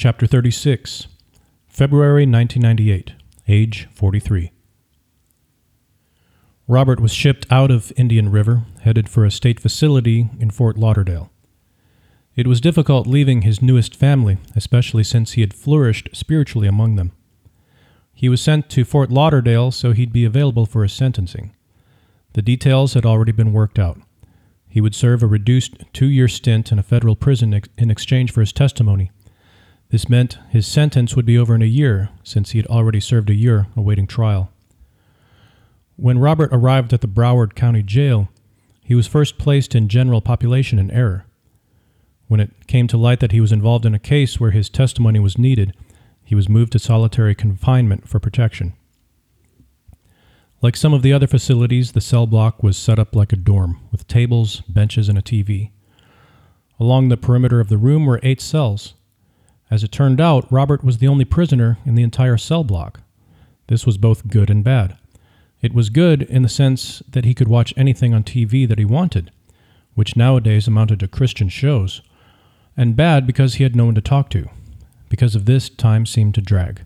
Chapter 36 February 1998, age 43. Robert was shipped out of Indian River, headed for a state facility in Fort Lauderdale. It was difficult leaving his newest family, especially since he had flourished spiritually among them. He was sent to Fort Lauderdale so he'd be available for his sentencing. The details had already been worked out. He would serve a reduced two year stint in a federal prison ex- in exchange for his testimony. This meant his sentence would be over in a year, since he had already served a year awaiting trial. When Robert arrived at the Broward County Jail, he was first placed in general population in error. When it came to light that he was involved in a case where his testimony was needed, he was moved to solitary confinement for protection. Like some of the other facilities, the cell block was set up like a dorm, with tables, benches, and a TV. Along the perimeter of the room were eight cells. As it turned out, Robert was the only prisoner in the entire cell block. This was both good and bad. It was good in the sense that he could watch anything on TV that he wanted, which nowadays amounted to Christian shows, and bad because he had no one to talk to. Because of this, time seemed to drag.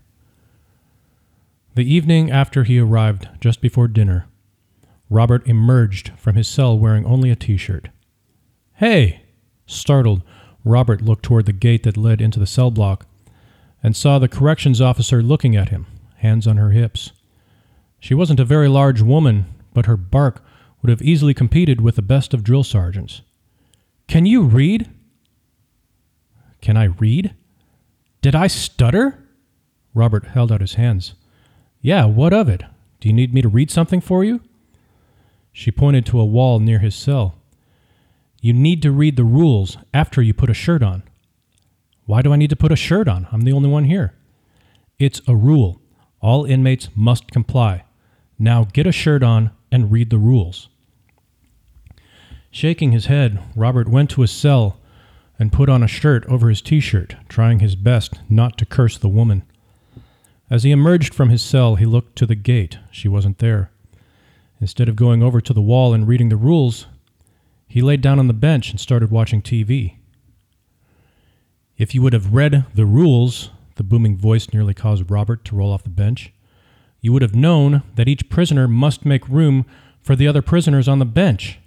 The evening after he arrived, just before dinner, Robert emerged from his cell wearing only a t shirt. Hey! Startled, Robert looked toward the gate that led into the cell block and saw the corrections officer looking at him, hands on her hips. She wasn't a very large woman, but her bark would have easily competed with the best of drill sergeants. Can you read? Can I read? Did I stutter? Robert held out his hands. Yeah, what of it? Do you need me to read something for you? She pointed to a wall near his cell. You need to read the rules after you put a shirt on. Why do I need to put a shirt on? I'm the only one here. It's a rule. All inmates must comply. Now get a shirt on and read the rules. Shaking his head, Robert went to his cell and put on a shirt over his t shirt, trying his best not to curse the woman. As he emerged from his cell, he looked to the gate. She wasn't there. Instead of going over to the wall and reading the rules, he laid down on the bench and started watching TV. If you would have read the rules, the booming voice nearly caused Robert to roll off the bench, you would have known that each prisoner must make room for the other prisoners on the bench.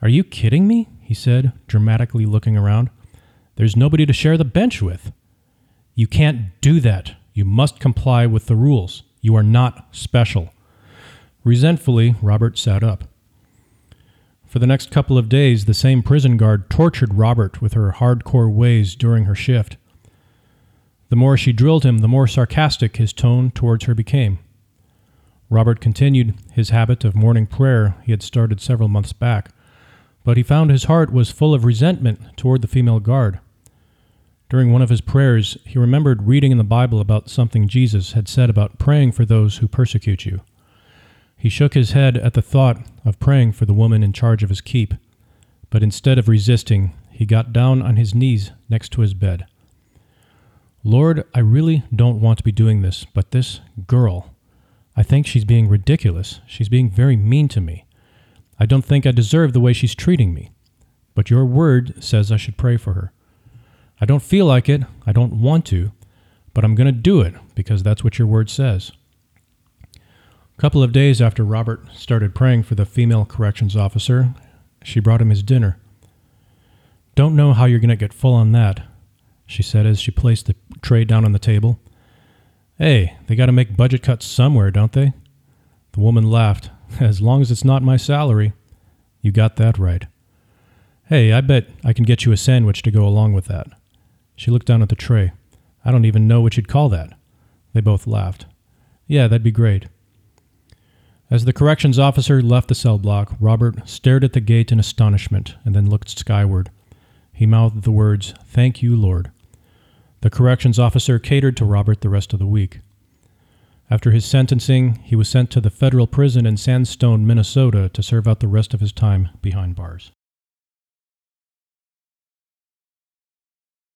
Are you kidding me? he said, dramatically looking around. There's nobody to share the bench with. You can't do that. You must comply with the rules. You are not special. Resentfully, Robert sat up. For the next couple of days, the same prison guard tortured Robert with her hardcore ways during her shift. The more she drilled him, the more sarcastic his tone towards her became. Robert continued his habit of morning prayer he had started several months back but he found his heart was full of resentment toward the female guard. During one of his prayers, he remembered reading in the Bible about something Jesus had said about praying for those who persecute you. He shook his head at the thought of praying for the woman in charge of his keep, but instead of resisting, he got down on his knees next to his bed. Lord, I really don't want to be doing this, but this girl, I think she's being ridiculous. She's being very mean to me. I don't think I deserve the way she's treating me, but your word says I should pray for her. I don't feel like it, I don't want to, but I'm going to do it because that's what your word says. A couple of days after Robert started praying for the female corrections officer, she brought him his dinner. Don't know how you're going to get full on that, she said as she placed the tray down on the table. Hey, they got to make budget cuts somewhere, don't they? The woman laughed. As long as it's not my salary. You got that right. Hey, I bet I can get you a sandwich to go along with that. She looked down at the tray. I don't even know what you'd call that. They both laughed. Yeah, that'd be great. As the corrections officer left the cell block, Robert stared at the gate in astonishment and then looked skyward. He mouthed the words, Thank you, Lord. The corrections officer catered to Robert the rest of the week. After his sentencing, he was sent to the federal prison in Sandstone, Minnesota to serve out the rest of his time behind bars.